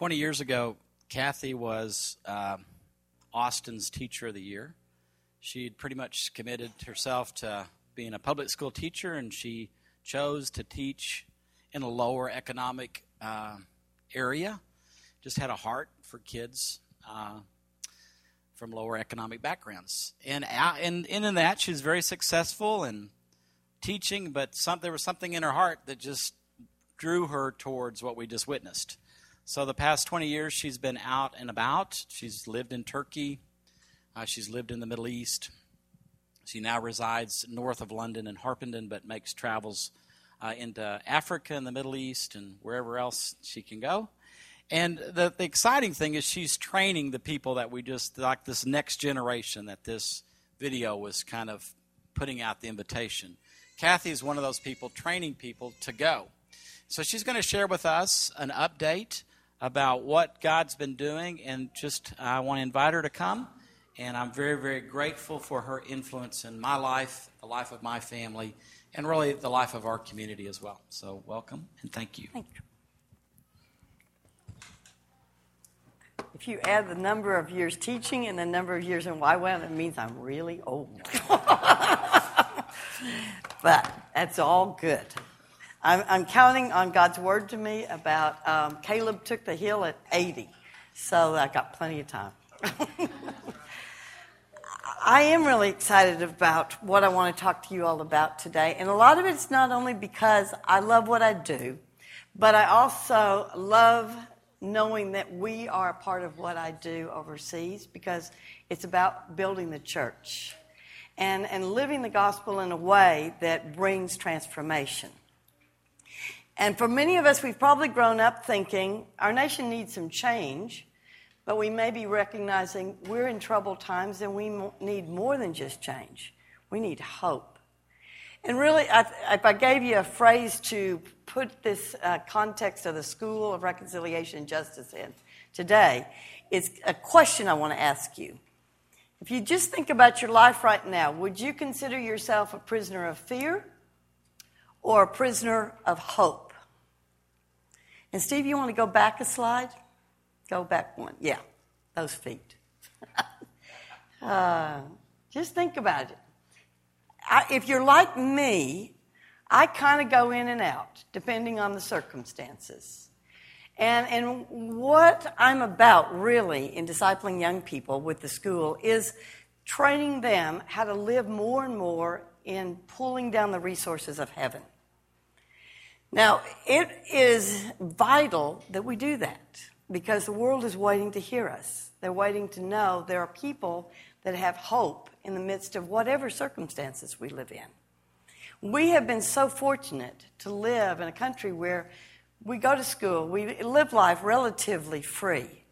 20 years ago, Kathy was uh, Austin's Teacher of the Year. She'd pretty much committed herself to being a public school teacher, and she chose to teach in a lower economic uh, area. Just had a heart for kids uh, from lower economic backgrounds, and and, and in that she was very successful in teaching. But some, there was something in her heart that just drew her towards what we just witnessed. So the past 20 years, she's been out and about. She's lived in Turkey. Uh, she's lived in the Middle East. She now resides north of London in Harpenden, but makes travels uh, into Africa and the Middle East and wherever else she can go. And the, the exciting thing is she's training the people that we just, like this next generation that this video was kind of putting out the invitation. Kathy is one of those people training people to go. So she's going to share with us an update about what God's been doing, and just I want to invite her to come. And I'm very, very grateful for her influence in my life, the life of my family, and really the life of our community as well. So, welcome and thank you. Thank you. If you add the number of years teaching and the number of years in YWAM, it means I'm really old. but that's all good. I'm, I'm, counting on God's word to me about um, Caleb took the hill at 80, so I got plenty of time. I am really excited about what I want to talk to you all about today. And a lot of it's not only because I love what I do, but I also love knowing that we are a part of what I do overseas because it's about building the church and, and living the gospel in a way that brings transformation. And for many of us, we've probably grown up thinking our nation needs some change, but we may be recognizing we're in troubled times and we need more than just change. We need hope. And really, if I gave you a phrase to put this uh, context of the School of Reconciliation and Justice in today, it's a question I want to ask you. If you just think about your life right now, would you consider yourself a prisoner of fear or a prisoner of hope? And Steve, you want to go back a slide? Go back one. Yeah, those feet. uh, just think about it. I, if you're like me, I kind of go in and out depending on the circumstances. And, and what I'm about really in discipling young people with the school is training them how to live more and more in pulling down the resources of heaven. Now, it is vital that we do that because the world is waiting to hear us. They're waiting to know there are people that have hope in the midst of whatever circumstances we live in. We have been so fortunate to live in a country where we go to school, we live life relatively free.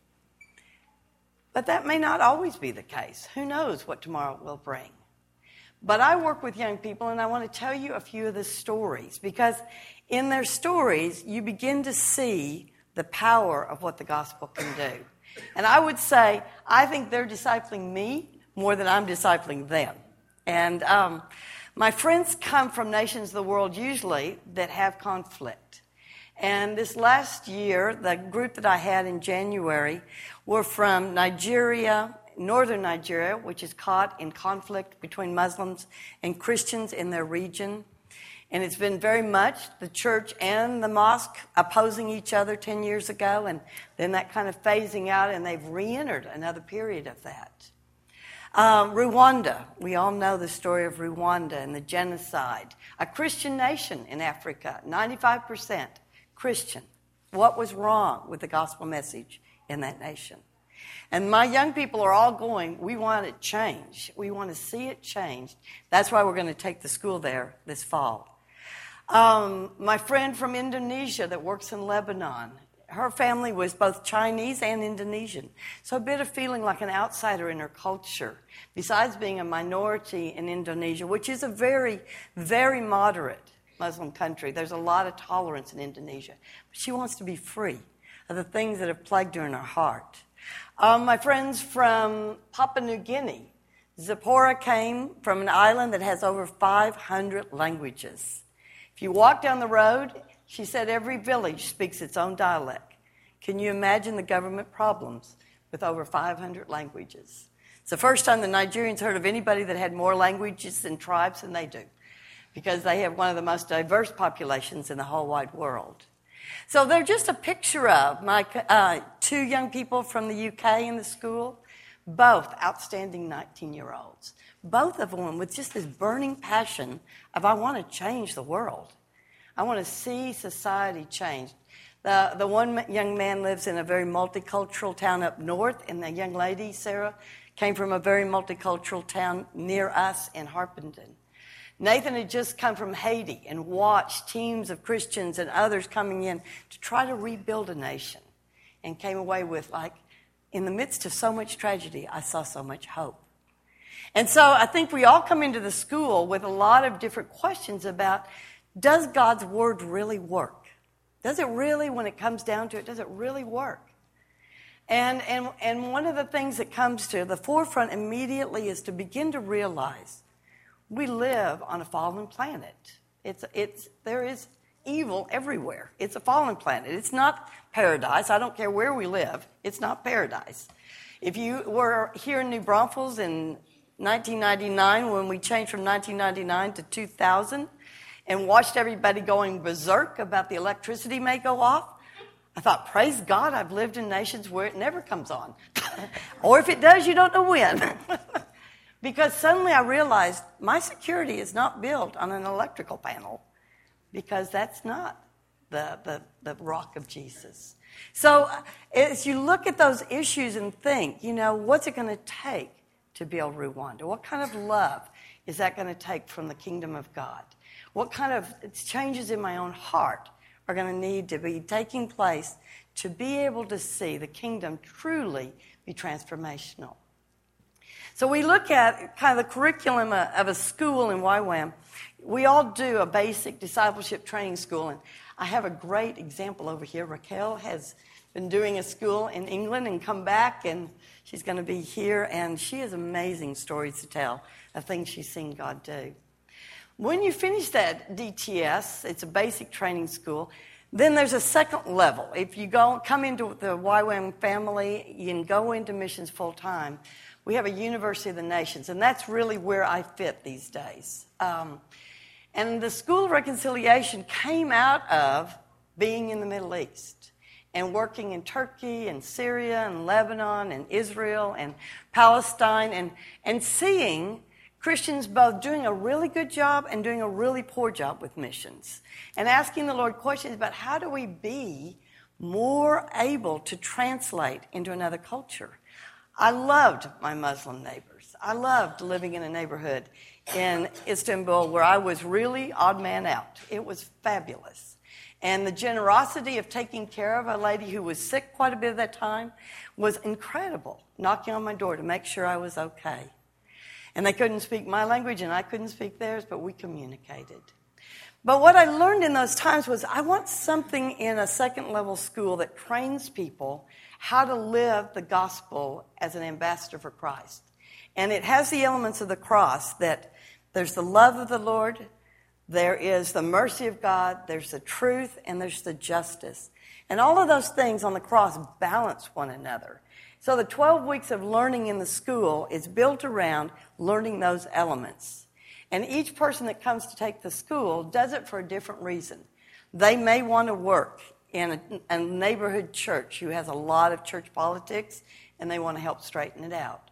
But that may not always be the case. Who knows what tomorrow will bring? But I work with young people, and I want to tell you a few of the stories because in their stories, you begin to see the power of what the gospel can do. And I would say, I think they're discipling me more than I'm discipling them. And um, my friends come from nations of the world usually that have conflict. And this last year, the group that I had in January were from Nigeria, northern Nigeria, which is caught in conflict between Muslims and Christians in their region. And it's been very much the church and the mosque opposing each other 10 years ago, and then that kind of phasing out, and they've re entered another period of that. Um, Rwanda, we all know the story of Rwanda and the genocide. A Christian nation in Africa, 95% Christian. What was wrong with the gospel message in that nation? And my young people are all going, we want it changed. We want to see it changed. That's why we're going to take the school there this fall. Um, my friend from Indonesia that works in Lebanon, her family was both Chinese and Indonesian. So a bit of feeling like an outsider in her culture, besides being a minority in Indonesia, which is a very, very moderate Muslim country. There's a lot of tolerance in Indonesia. But she wants to be free of the things that have plagued her in her heart. Um, my friends from Papua New Guinea, Zipporah came from an island that has over 500 languages. If you walk down the road, she said every village speaks its own dialect. Can you imagine the government problems with over 500 languages? It's the first time the Nigerians heard of anybody that had more languages and tribes than they do because they have one of the most diverse populations in the whole wide world. So they're just a picture of my uh, two young people from the UK in the school, both outstanding 19 year olds. Both of them with just this burning passion of, I want to change the world. I want to see society change. The, the one young man lives in a very multicultural town up north, and the young lady, Sarah, came from a very multicultural town near us in Harpenden. Nathan had just come from Haiti and watched teams of Christians and others coming in to try to rebuild a nation and came away with, like, in the midst of so much tragedy, I saw so much hope. And so I think we all come into the school with a lot of different questions about does God's word really work? Does it really, when it comes down to it, does it really work? And, and, and one of the things that comes to the forefront immediately is to begin to realize we live on a fallen planet. It's, it's, there is evil everywhere. It's a fallen planet. It's not paradise. I don't care where we live, it's not paradise. If you were here in New Braunfels in 1999, when we changed from 1999 to 2000, and watched everybody going berserk about the electricity may go off, I thought, praise God, I've lived in nations where it never comes on. or if it does, you don't know when. Because suddenly I realized my security is not built on an electrical panel because that's not the, the, the rock of Jesus. So uh, as you look at those issues and think, you know, what's it going to take to build Rwanda? What kind of love is that going to take from the kingdom of God? What kind of changes in my own heart are going to need to be taking place to be able to see the kingdom truly be transformational? So we look at kind of the curriculum of a school in YWAM. We all do a basic discipleship training school, and I have a great example over here. Raquel has been doing a school in England and come back, and she's going to be here, and she has amazing stories to tell of things she's seen God do. When you finish that DTS, it's a basic training school. Then there's a second level. If you go come into the YWAM family, you can go into missions full time we have a University of the Nations, and that's really where I fit these days. Um, and the School of Reconciliation came out of being in the Middle East and working in Turkey and Syria and Lebanon and Israel and Palestine and, and seeing Christians both doing a really good job and doing a really poor job with missions and asking the Lord questions about how do we be more able to translate into another culture. I loved my Muslim neighbors. I loved living in a neighborhood in Istanbul where I was really odd man out. It was fabulous. And the generosity of taking care of a lady who was sick quite a bit at that time was incredible, knocking on my door to make sure I was okay. And they couldn't speak my language and I couldn't speak theirs, but we communicated. But what I learned in those times was I want something in a second level school that trains people how to live the gospel as an ambassador for Christ. And it has the elements of the cross that there's the love of the Lord, there is the mercy of God, there's the truth, and there's the justice. And all of those things on the cross balance one another. So the 12 weeks of learning in the school is built around learning those elements. And each person that comes to take the school does it for a different reason. They may want to work in a, a neighborhood church who has a lot of church politics and they want to help straighten it out.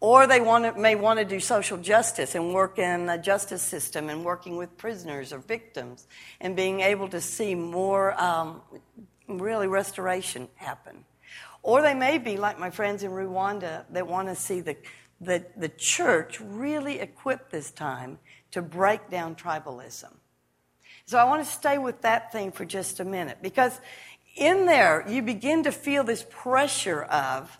Or they want to, may want to do social justice and work in the justice system and working with prisoners or victims and being able to see more um, really restoration happen. Or they may be like my friends in Rwanda that want to see the, the, the church really equipped this time to break down tribalism. So I want to stay with that thing for just a minute because in there you begin to feel this pressure of,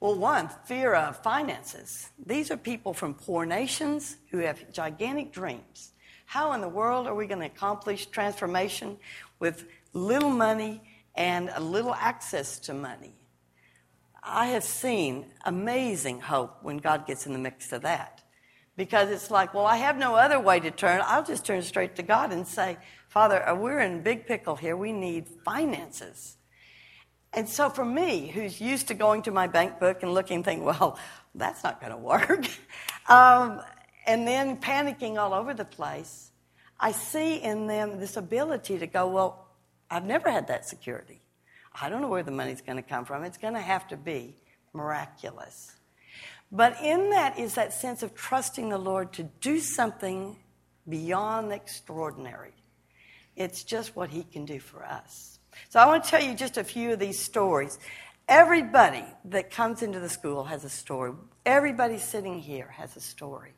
well, one, fear of finances. These are people from poor nations who have gigantic dreams. How in the world are we going to accomplish transformation with little money and a little access to money? I have seen amazing hope when God gets in the mix of that because it's like, well, I have no other way to turn. I'll just turn straight to God and say, Father, uh, we're in big pickle here. We need finances. And so for me, who's used to going to my bank book and looking thinking, well, that's not going to work, um, and then panicking all over the place, I see in them this ability to go, well, I've never had that security. I don't know where the money's going to come from. It's going to have to be miraculous. But in that is that sense of trusting the Lord to do something beyond extraordinary. It's just what He can do for us. So I want to tell you just a few of these stories. Everybody that comes into the school has a story. Everybody sitting here has a story.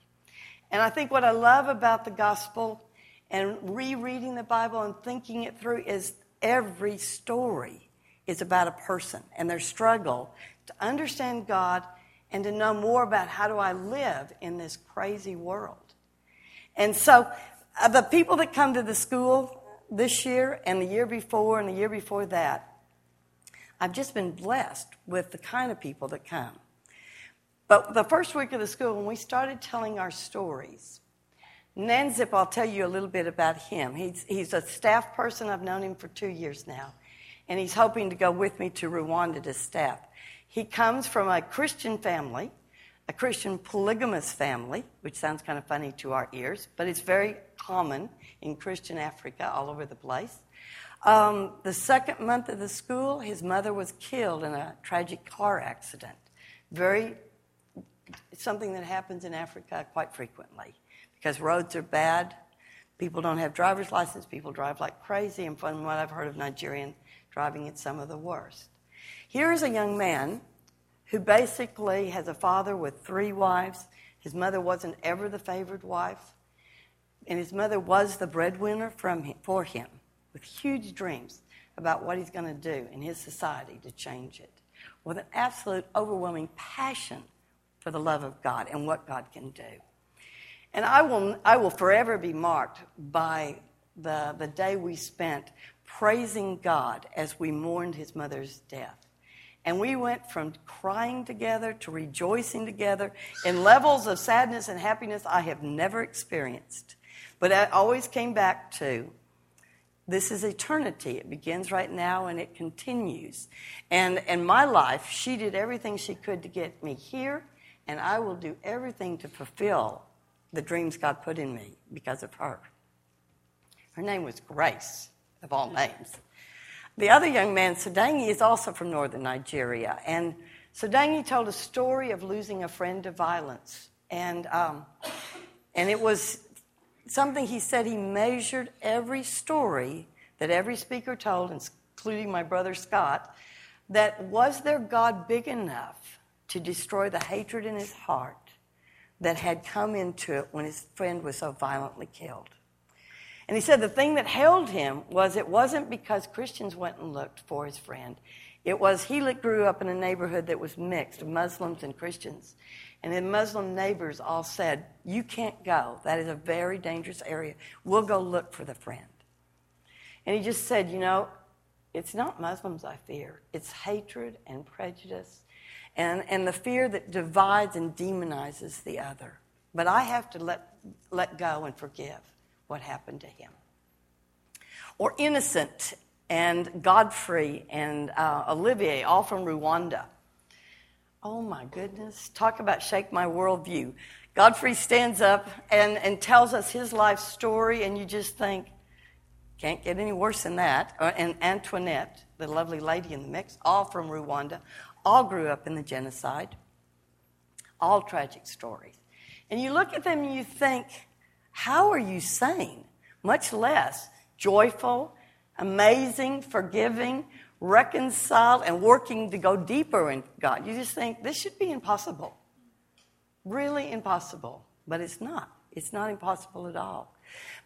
And I think what I love about the gospel and rereading the Bible and thinking it through is every story is about a person and their struggle to understand God and to know more about how do I live in this crazy world. And so uh, the people that come to the school this year and the year before and the year before that, I've just been blessed with the kind of people that come. But the first week of the school, when we started telling our stories, Nanzip, I'll tell you a little bit about him. He's, he's a staff person. I've known him for two years now. And he's hoping to go with me to Rwanda to staff. He comes from a Christian family, a Christian polygamous family, which sounds kind of funny to our ears, but it's very common in Christian Africa all over the place. Um, the second month of the school, his mother was killed in a tragic car accident. Very, something that happens in Africa quite frequently because roads are bad. People don't have driver's license. People drive like crazy. And from what I've heard of Nigerian driving, it's some of the worst. Here is a young man who basically has a father with three wives. His mother wasn't ever the favored wife, and his mother was the breadwinner him, for him, with huge dreams about what he's going to do in his society to change it, with an absolute overwhelming passion for the love of God and what God can do. And I will, I will forever be marked by the, the day we spent praising God as we mourned his mother's death. And we went from crying together to rejoicing together in levels of sadness and happiness I have never experienced. But I always came back to this is eternity. It begins right now and it continues. And in my life, she did everything she could to get me here, and I will do everything to fulfill the dreams God put in me because of her. Her name was Grace of all names. The other young man, Sudangi, is also from northern Nigeria. And Sudangi told a story of losing a friend to violence. And, um, and it was something he said he measured every story that every speaker told, including my brother Scott, that was there God big enough to destroy the hatred in his heart that had come into it when his friend was so violently killed? And he said the thing that held him was it wasn't because Christians went and looked for his friend. It was he grew up in a neighborhood that was mixed Muslims and Christians. And the Muslim neighbors all said, You can't go. That is a very dangerous area. We'll go look for the friend. And he just said, You know, it's not Muslims I fear, it's hatred and prejudice and, and the fear that divides and demonizes the other. But I have to let, let go and forgive what happened to him. Or Innocent and Godfrey and uh, Olivier, all from Rwanda. Oh my goodness, talk about shake my worldview. Godfrey stands up and, and tells us his life story, and you just think, can't get any worse than that. Uh, and Antoinette, the lovely lady in the mix, all from Rwanda, all grew up in the genocide, all tragic stories. And you look at them and you think, how are you sane? Much less joyful, amazing, forgiving, reconciled, and working to go deeper in God. You just think this should be impossible. Really impossible. But it's not. It's not impossible at all.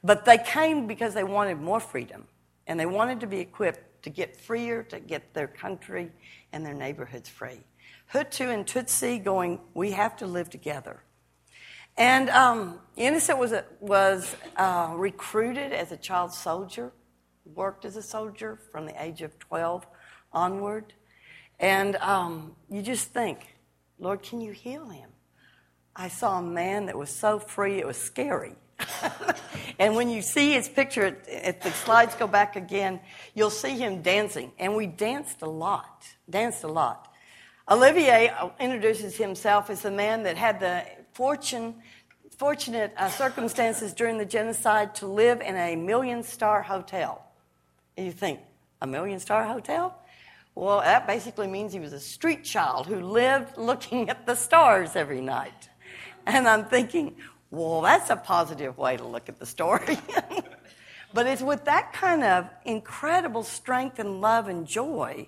But they came because they wanted more freedom and they wanted to be equipped to get freer, to get their country and their neighborhoods free. Hutu and Tutsi going, we have to live together. And um, Innocent was, a, was uh, recruited as a child soldier, worked as a soldier from the age of 12 onward. And um, you just think, Lord, can you heal him? I saw a man that was so free, it was scary and when you see his picture, if the slides go back again, you'll see him dancing. And we danced a lot, danced a lot. Olivier introduces himself as the man that had the fortune, fortunate uh, circumstances during the genocide to live in a million star hotel. And you think, a million star hotel? Well, that basically means he was a street child who lived looking at the stars every night. And I'm thinking, well, that's a positive way to look at the story. but it's with that kind of incredible strength and love and joy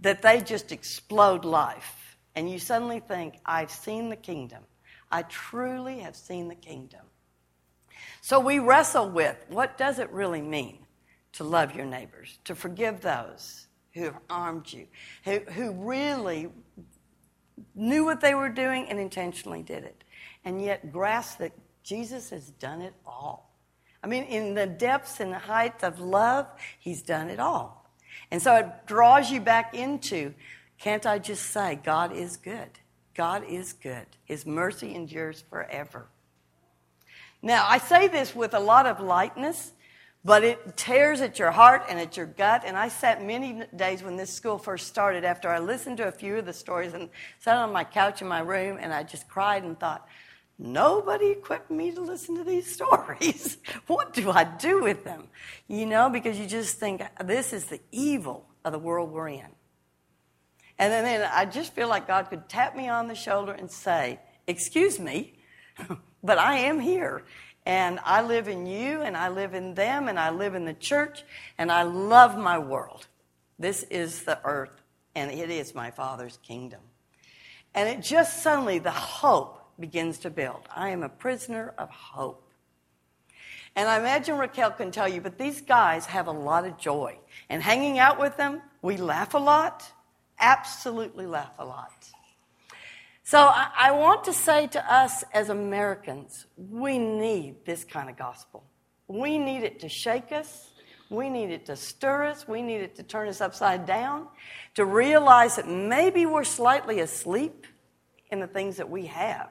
that they just explode life. And you suddenly think, I've seen the kingdom. I truly have seen the kingdom. So we wrestle with what does it really mean to love your neighbors, to forgive those who have harmed you, who, who really knew what they were doing and intentionally did it, and yet grasp that Jesus has done it all. I mean, in the depths and the heights of love, he's done it all. And so it draws you back into can't I just say, God is good? God is good. His mercy endures forever. Now, I say this with a lot of lightness, but it tears at your heart and at your gut. And I sat many days when this school first started after I listened to a few of the stories and sat on my couch in my room and I just cried and thought, Nobody equipped me to listen to these stories. what do I do with them? You know, because you just think this is the evil of the world we're in. And then, then I just feel like God could tap me on the shoulder and say, Excuse me, but I am here. And I live in you, and I live in them, and I live in the church, and I love my world. This is the earth, and it is my Father's kingdom. And it just suddenly, the hope begins to build. I am a prisoner of hope. And I imagine Raquel can tell you, but these guys have a lot of joy. And hanging out with them, we laugh a lot, absolutely laugh a lot. So I, I want to say to us as Americans, we need this kind of gospel. We need it to shake us. We need it to stir us. We need it to turn us upside down, to realize that maybe we're slightly asleep in the things that we have.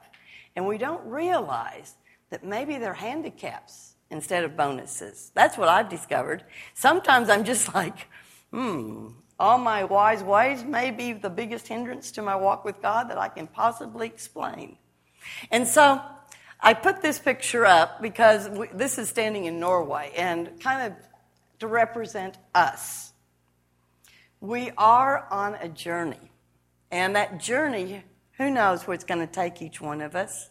And we don't realize that maybe they're handicaps instead of bonuses. That's what I've discovered. Sometimes I'm just like, hmm, all my wise ways may be the biggest hindrance to my walk with God that I can possibly explain. And so I put this picture up because we, this is standing in Norway and kind of to represent us. We are on a journey. And that journey who knows where it's going to take each one of us?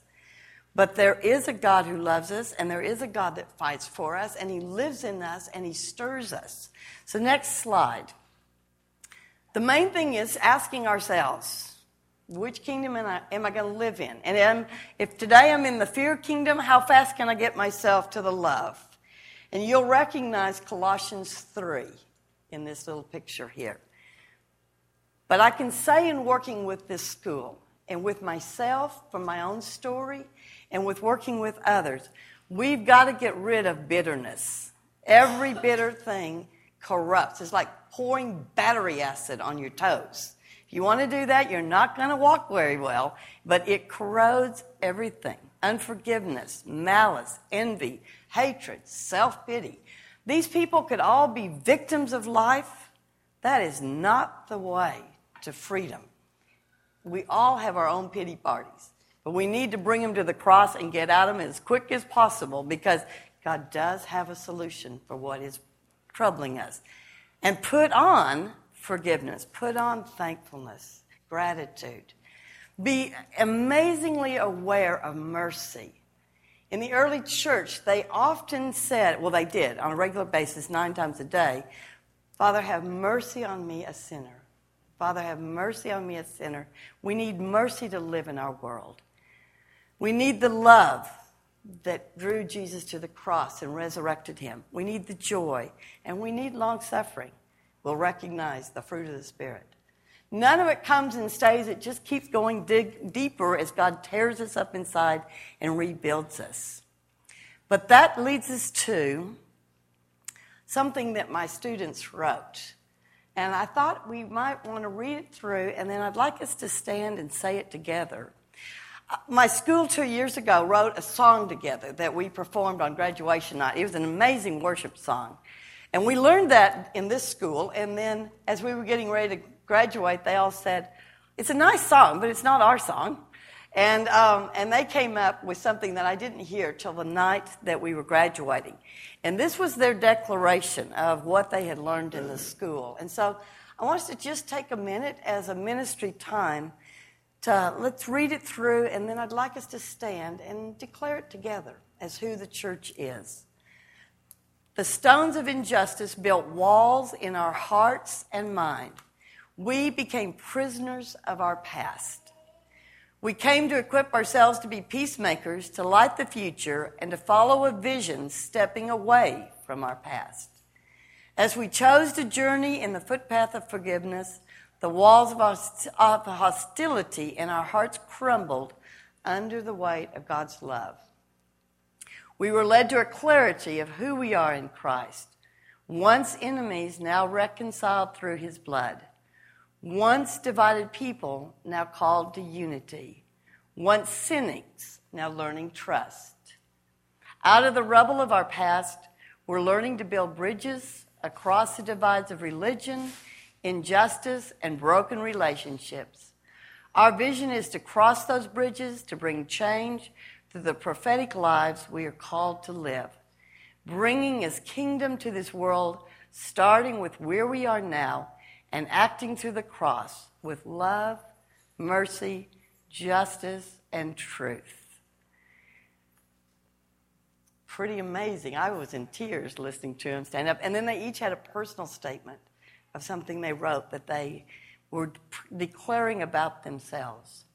But there is a God who loves us, and there is a God that fights for us, and He lives in us, and He stirs us. So, next slide. The main thing is asking ourselves, which kingdom am I, I going to live in? And am, if today I'm in the fear kingdom, how fast can I get myself to the love? And you'll recognize Colossians 3 in this little picture here. But I can say in working with this school, and with myself from my own story and with working with others, we've got to get rid of bitterness. Every bitter thing corrupts. It's like pouring battery acid on your toes. If you want to do that, you're not going to walk very well, but it corrodes everything unforgiveness, malice, envy, hatred, self pity. These people could all be victims of life. That is not the way to freedom. We all have our own pity parties, but we need to bring them to the cross and get at them as quick as possible because God does have a solution for what is troubling us. And put on forgiveness, put on thankfulness, gratitude. Be amazingly aware of mercy. In the early church, they often said, well, they did on a regular basis, nine times a day, Father, have mercy on me, a sinner. Father, have mercy on me, a sinner. We need mercy to live in our world. We need the love that drew Jesus to the cross and resurrected him. We need the joy, and we need long suffering. We'll recognize the fruit of the Spirit. None of it comes and stays, it just keeps going dig deeper as God tears us up inside and rebuilds us. But that leads us to something that my students wrote. And I thought we might want to read it through, and then I'd like us to stand and say it together. My school two years ago wrote a song together that we performed on graduation night. It was an amazing worship song. And we learned that in this school. And then as we were getting ready to graduate, they all said, It's a nice song, but it's not our song. And, um, and they came up with something that I didn't hear till the night that we were graduating. And this was their declaration of what they had learned in the school. And so I want us to just take a minute as a ministry time let's read it through, and then I'd like us to stand and declare it together as who the church is. The stones of injustice built walls in our hearts and mind. We became prisoners of our past. We came to equip ourselves to be peacemakers, to light the future, and to follow a vision stepping away from our past. As we chose to journey in the footpath of forgiveness, the walls of hostility in our hearts crumbled under the weight of God's love. We were led to a clarity of who we are in Christ. Once enemies, now reconciled through his blood. Once divided people, now called to unity. Once cynics, now learning trust. Out of the rubble of our past, we're learning to build bridges across the divides of religion injustice, and broken relationships. Our vision is to cross those bridges to bring change through the prophetic lives we are called to live, bringing His kingdom to this world, starting with where we are now and acting through the cross with love, mercy, justice, and truth. Pretty amazing. I was in tears listening to him stand up. And then they each had a personal statement of something they wrote that they were declaring about themselves.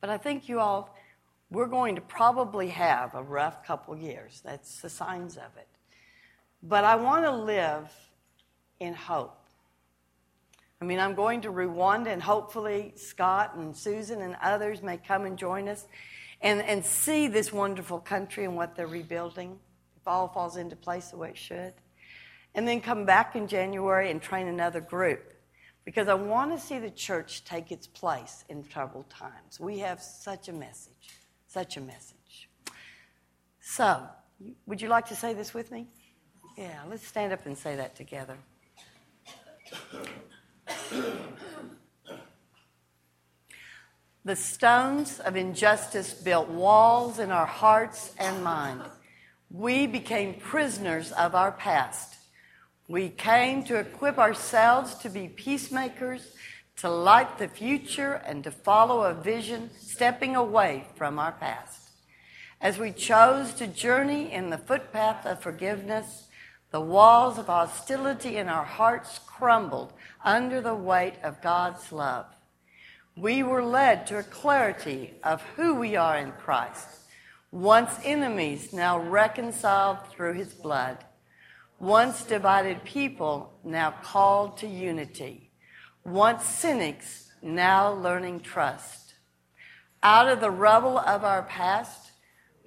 But I think you all, we're going to probably have a rough couple years. That's the signs of it. But I want to live in hope. I mean, I'm going to Rwanda, and hopefully Scott and Susan and others may come and join us and, and see this wonderful country and what they're rebuilding. If all falls into place the way it should and then come back in January and train another group because I want to see the church take its place in troubled times. We have such a message, such a message. So, would you like to say this with me? Yeah, let's stand up and say that together. The stones of injustice built walls in our hearts and mind. We became prisoners of our past. We came to equip ourselves to be peacemakers, to light the future, and to follow a vision stepping away from our past. As we chose to journey in the footpath of forgiveness, the walls of hostility in our hearts crumbled under the weight of God's love. We were led to a clarity of who we are in Christ, once enemies, now reconciled through his blood once divided people, now called to unity. Once cynics, now learning trust. Out of the rubble of our past,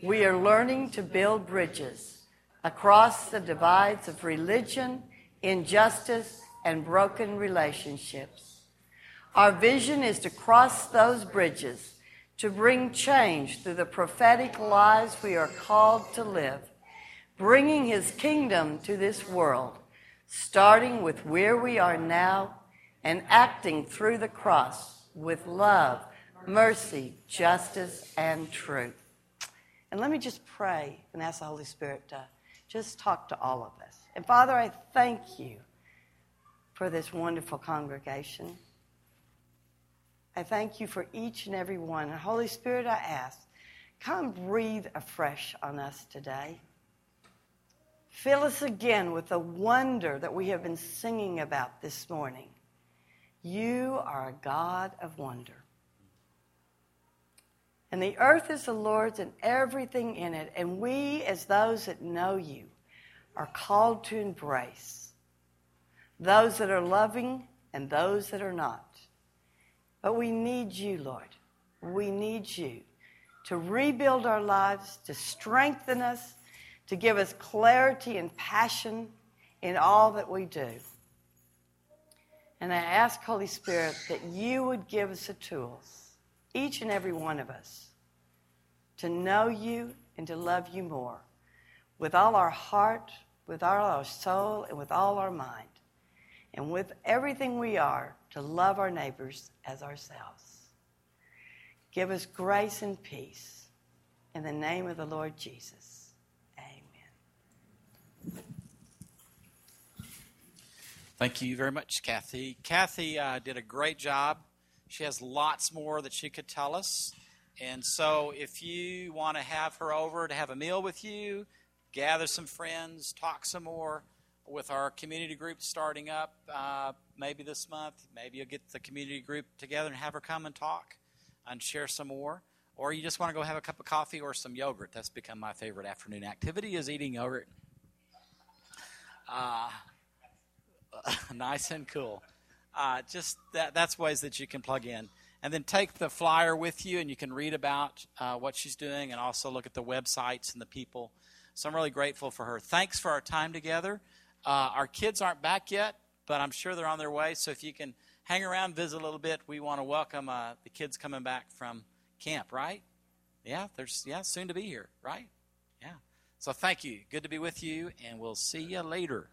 we are learning to build bridges across the divides of religion, injustice, and broken relationships. Our vision is to cross those bridges to bring change through the prophetic lives we are called to live bringing his kingdom to this world, starting with where we are now and acting through the cross with love, mercy, justice, and truth. And let me just pray and ask the Holy Spirit to just talk to all of us. And Father, I thank you for this wonderful congregation. I thank you for each and every one. And Holy Spirit, I ask, come breathe afresh on us today. Fill us again with the wonder that we have been singing about this morning. You are a God of wonder. And the earth is the Lord's and everything in it. And we, as those that know you, are called to embrace those that are loving and those that are not. But we need you, Lord. We need you to rebuild our lives, to strengthen us, to give us clarity and passion in all that we do. And I ask, Holy Spirit, that you would give us the tools each and every one of us, to know you and to love you more with all our heart, with all our soul, and with all our mind, and with everything we are, to love our neighbors as ourselves. Give us grace and peace. In the name of the Lord Jesus. Thank you very much, Kathy. Kathy uh, did a great job. She has lots more that she could tell us. And so, if you want to have her over to have a meal with you, gather some friends, talk some more with our community group starting up uh, maybe this month, maybe you'll get the community group together and have her come and talk and share some more. Or you just want to go have a cup of coffee or some yogurt. That's become my favorite afternoon activity is eating yogurt. Uh, nice and cool. Uh, just that, that's ways that you can plug in. And then take the flyer with you, and you can read about uh, what she's doing and also look at the websites and the people. So I'm really grateful for her. Thanks for our time together. Uh, our kids aren't back yet, but I'm sure they're on their way. So if you can hang around, visit a little bit, we want to welcome uh, the kids coming back from camp, right? Yeah, there's yeah, soon to be here, right? Yeah. So thank you. Good to be with you, and we'll see you later.